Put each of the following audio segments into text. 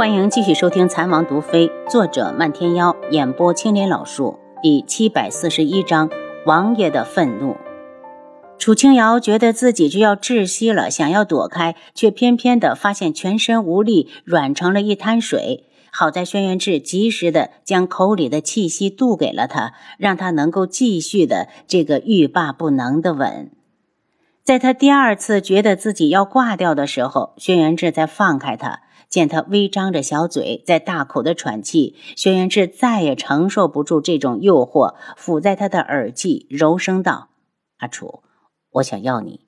欢迎继续收听《蚕王毒妃》，作者漫天妖，演播青莲老树，第七百四十一章：王爷的愤怒。楚清瑶觉得自己就要窒息了，想要躲开，却偏偏的发现全身无力，软成了一滩水。好在轩辕志及时的将口里的气息渡给了他，让他能够继续的这个欲罢不能的吻。在他第二次觉得自己要挂掉的时候，轩辕志才放开他。见他微张着小嘴，在大口的喘气，轩辕志再也承受不住这种诱惑，抚在他的耳际，柔声道：“阿楚，我想要你。”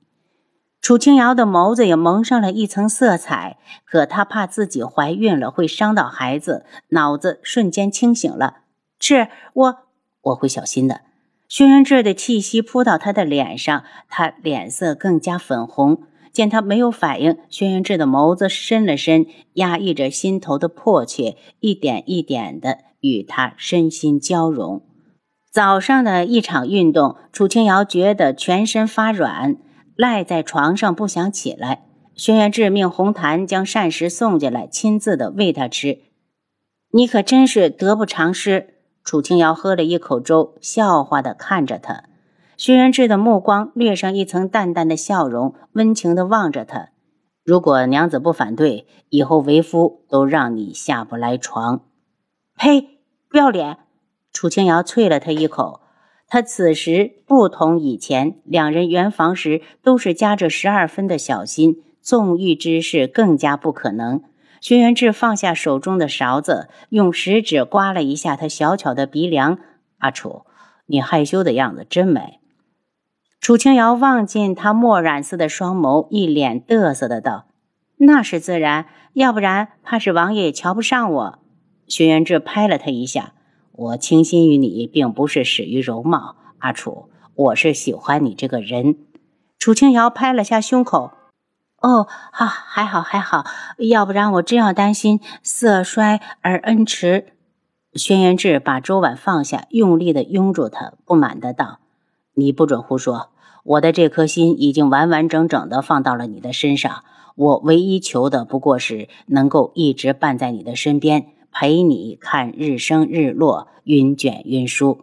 楚清瑶的眸子也蒙上了一层色彩，可她怕自己怀孕了会伤到孩子，脑子瞬间清醒了。是我，我会小心的。轩辕志的气息扑到她的脸上，她脸色更加粉红。见他没有反应，轩辕志的眸子深了深，压抑着心头的迫切，一点一点的与他身心交融。早上的一场运动，楚清瑶觉得全身发软，赖在床上不想起来。轩辕志命红檀将膳食送进来，亲自的喂他吃。你可真是得不偿失。楚清瑶喝了一口粥，笑话的看着他。轩辕志的目光掠上一层淡淡的笑容，温情地望着他。如果娘子不反对，以后为夫都让你下不来床。呸！不要脸！楚清瑶啐了他一口。他此时不同以前，两人圆房时都是夹着十二分的小心，纵欲之事更加不可能。轩辕志放下手中的勺子，用食指刮了一下他小巧的鼻梁。阿楚，你害羞的样子真美。楚清瑶望进他墨染似的双眸，一脸得瑟的道：“那是自然，要不然怕是王爷也瞧不上我。”轩辕志拍了他一下：“我倾心于你，并不是始于容貌，阿楚，我是喜欢你这个人。”楚清瑶拍了下胸口：“哦，好，还好，还好，要不然我真要担心色衰而恩迟。”轩辕志把粥碗放下，用力的拥住他，不满的道：“你不准胡说。”我的这颗心已经完完整整的放到了你的身上，我唯一求的不过是能够一直伴在你的身边，陪你看日升日落，云卷云舒。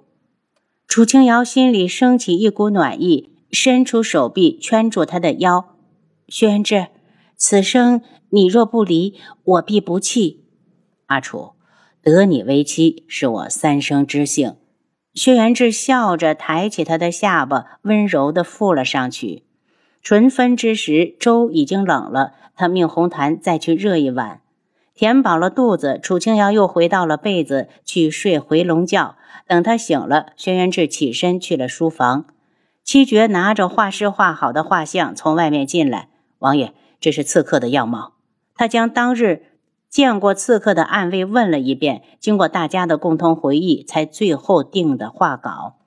楚清瑶心里升起一股暖意，伸出手臂圈住他的腰。轩辕志，此生你若不离，我必不弃。阿楚，得你为妻是我三生之幸。薛元志笑着抬起他的下巴，温柔地附了上去。唇分之时，粥已经冷了，他命红檀再去热一碗。填饱了肚子，楚清瑶又回到了被子去睡回笼觉。等他醒了，轩辕志起身去了书房。七绝拿着画师画好的画像从外面进来：“王爷，这是刺客的样貌。”他将当日。见过刺客的暗卫问了一遍，经过大家的共同回忆，才最后定的画稿。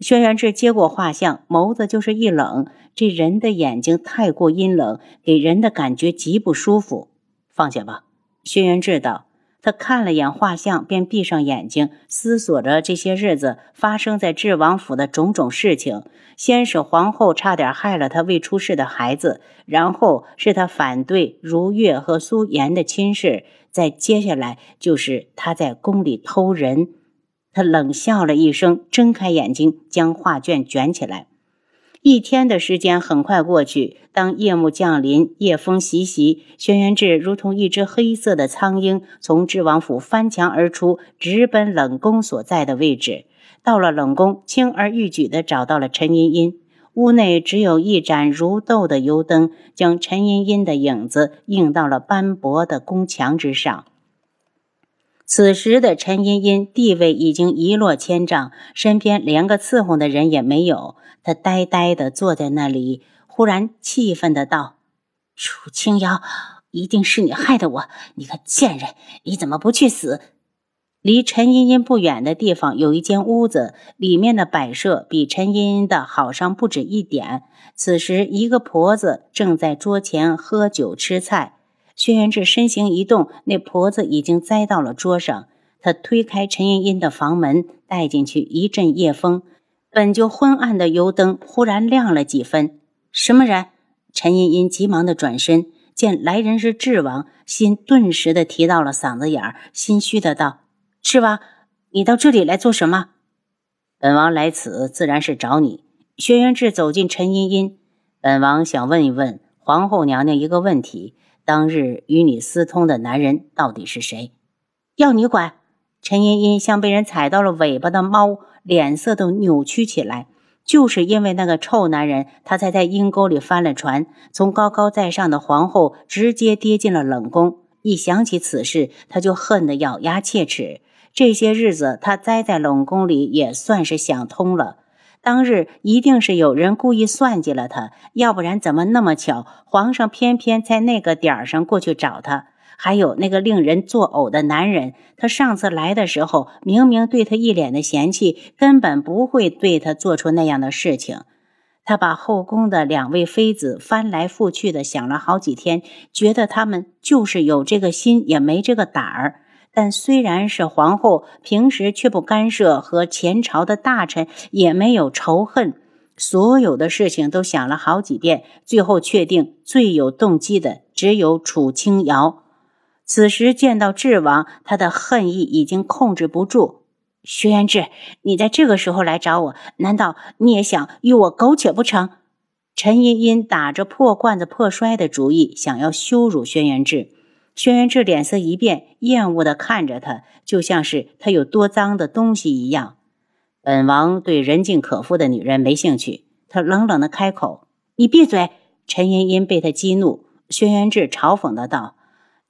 轩辕志接过画像，眸子就是一冷。这人的眼睛太过阴冷，给人的感觉极不舒服。放下吧，轩辕志道。他看了眼画像，便闭上眼睛，思索着这些日子发生在智王府的种种事情。先是皇后差点害了他未出世的孩子，然后是他反对如月和苏颜的亲事，再接下来就是他在宫里偷人。他冷笑了一声，睁开眼睛，将画卷卷起来。一天的时间很快过去。当夜幕降临，夜风习习，轩辕志如同一只黑色的苍鹰，从智王府翻墙而出，直奔冷宫所在的位置。到了冷宫，轻而易举地找到了陈茵茵。屋内只有一盏如豆的油灯，将陈茵茵的影子映到了斑驳的宫墙之上。此时的陈茵茵地位已经一落千丈，身边连个伺候的人也没有。她呆呆地坐在那里，忽然气愤的道：“楚清瑶，一定是你害的我！你个贱人，你怎么不去死？”离陈茵茵不远的地方有一间屋子，里面的摆设比陈茵茵的好上不止一点。此时，一个婆子正在桌前喝酒吃菜。轩辕志身形一动，那婆子已经栽到了桌上。他推开陈茵茵的房门，带进去一阵夜风。本就昏暗的油灯忽然亮了几分。什么人？陈茵茵急忙的转身，见来人是智王，心顿时的提到了嗓子眼儿，心虚的道：“智王，你到这里来做什么？”本王来此自然是找你。轩辕志走进陈茵茵，本王想问一问皇后娘娘一个问题：当日与你私通的男人到底是谁？要你管！陈茵茵像被人踩到了尾巴的猫，脸色都扭曲起来。就是因为那个臭男人，他才在阴沟里翻了船，从高高在上的皇后直接跌进了冷宫。一想起此事，他就恨得咬牙切齿。这些日子，他栽在冷宫里也算是想通了。当日一定是有人故意算计了他，要不然怎么那么巧，皇上偏偏在那个点儿上过去找他？还有那个令人作呕的男人，他上次来的时候明明对他一脸的嫌弃，根本不会对他做出那样的事情。他把后宫的两位妃子翻来覆去的想了好几天，觉得他们就是有这个心也没这个胆儿。但虽然是皇后，平时却不干涉，和前朝的大臣也没有仇恨。所有的事情都想了好几遍，最后确定最有动机的只有楚清瑶。此时见到智王，他的恨意已经控制不住。轩辕志，你在这个时候来找我，难道你也想与我苟且不成？陈茵茵打着破罐子破摔的主意，想要羞辱轩辕志。轩辕志脸色一变，厌恶地看着他，就像是他有多脏的东西一样。本王对人尽可夫的女人没兴趣。他冷冷地开口：“你闭嘴！”陈茵茵被他激怒，轩辕志嘲讽的道。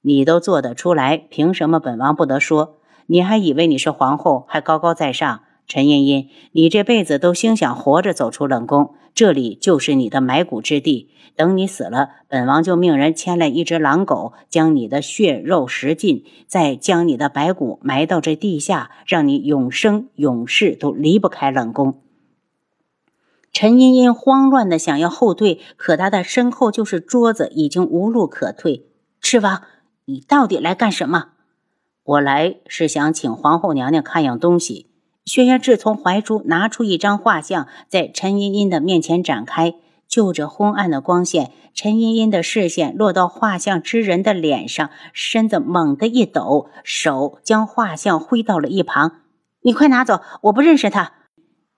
你都做得出来，凭什么本王不得说？你还以为你是皇后，还高高在上？陈茵茵，你这辈子都休想活着走出冷宫，这里就是你的埋骨之地。等你死了，本王就命人牵来一只狼狗，将你的血肉食尽，再将你的白骨埋到这地下，让你永生永世都离不开冷宫。陈茵茵慌乱的想要后退，可她的身后就是桌子，已经无路可退。赤王。你到底来干什么？我来是想请皇后娘娘看样东西。轩辕志从怀中拿出一张画像，在陈茵茵的面前展开。就着昏暗的光线，陈茵茵的视线落到画像之人的脸上，身子猛地一抖，手将画像挥到了一旁。你快拿走，我不认识他。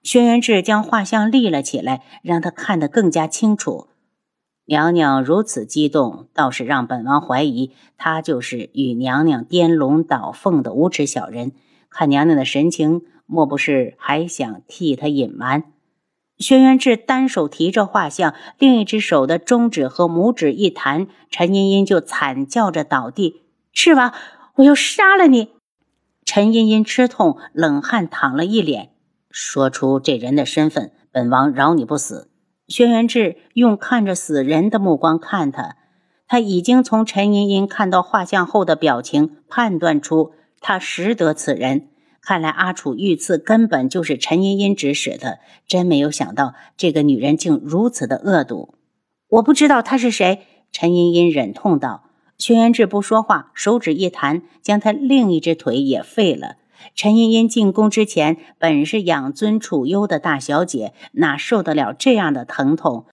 轩辕志将画像立了起来，让他看得更加清楚。娘娘如此激动，倒是让本王怀疑他就是与娘娘颠龙倒凤的无耻小人。看娘娘的神情，莫不是还想替他隐瞒？轩辕志单手提着画像，另一只手的中指和拇指一弹，陈茵茵就惨叫着倒地。赤王，我要杀了你！陈茵茵吃痛，冷汗淌了一脸。说出这人的身份，本王饶你不死。轩辕志用看着死人的目光看他，他已经从陈茵茵看到画像后的表情判断出他识得此人。看来阿楚遇刺根本就是陈茵茵指使的，真没有想到这个女人竟如此的恶毒。我不知道她是谁。陈茵茵忍痛道。轩辕志不说话，手指一弹，将他另一只腿也废了。陈茵茵进宫之前本是养尊处优的大小姐，哪受得了这样的疼痛？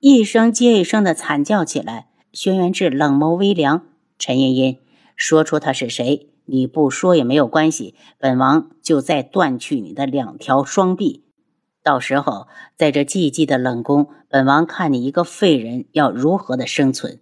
一声接一声的惨叫起来。轩辕志冷眸微凉：“陈茵茵，说出她是谁？你不说也没有关系，本王就再断去你的两条双臂。到时候，在这寂寂的冷宫，本王看你一个废人要如何的生存。”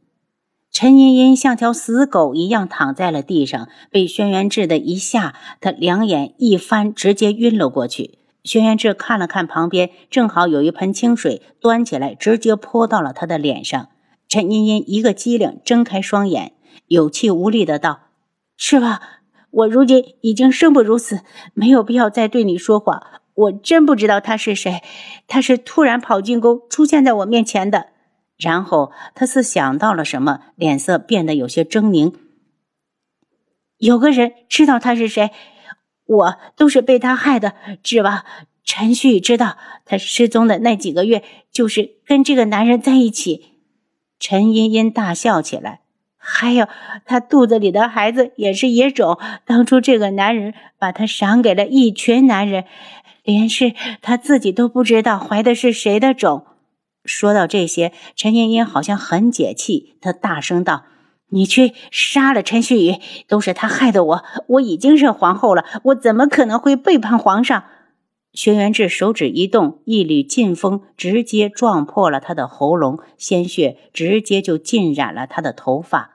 陈茵茵像条死狗一样躺在了地上，被轩辕志的一下，他两眼一翻，直接晕了过去。轩辕志看了看旁边，正好有一盆清水，端起来直接泼到了他的脸上。陈茵茵一个机灵，睁开双眼，有气无力的道：“是吧？我如今已经生不如死，没有必要再对你说谎。我真不知道他是谁，他是突然跑进宫，出现在我面前的。”然后他似想到了什么，脸色变得有些狰狞。有个人知道他是谁，我都是被他害的。指望陈旭知道他失踪的那几个月，就是跟这个男人在一起。陈茵茵大笑起来，还有她肚子里的孩子也是野种。当初这个男人把她赏给了一群男人，连是她自己都不知道怀的是谁的种。说到这些，陈茵茵好像很解气，她大声道：“你去杀了陈旭宇，都是他害的我。我已经是皇后了，我怎么可能会背叛皇上？”轩辕志手指一动，一缕劲风直接撞破了他的喉咙，鲜血直接就浸染了他的头发。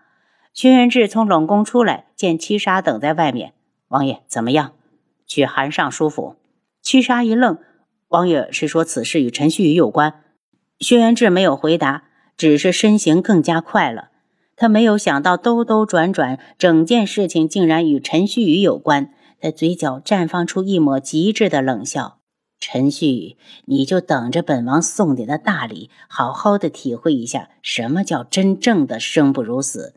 轩辕志从冷宫出来，见七杀等在外面。王爷怎么样？去韩尚书府。七杀一愣，王爷是说此事与陈旭宇有关？轩辕志没有回答，只是身形更加快了。他没有想到兜兜转转，整件事情竟然与陈旭宇有关。他嘴角绽放出一抹极致的冷笑。陈旭宇，你就等着本王送你的大礼，好好的体会一下什么叫真正的生不如死。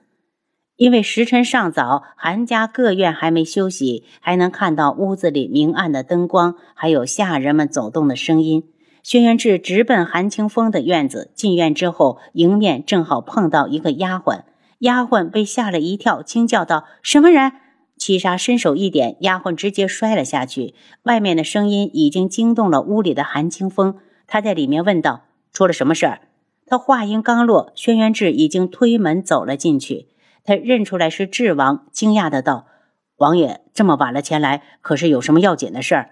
因为时辰尚早，韩家各院还没休息，还能看到屋子里明暗的灯光，还有下人们走动的声音。轩辕志直奔韩清风的院子，进院之后，迎面正好碰到一个丫鬟。丫鬟被吓了一跳，惊叫道：“什么人？”七杀伸手一点，丫鬟直接摔了下去。外面的声音已经惊动了屋里的韩清风，他在里面问道：“出了什么事儿？”他话音刚落，轩辕志已经推门走了进去。他认出来是智王，惊讶的道：“王爷这么晚了前来，可是有什么要紧的事儿？”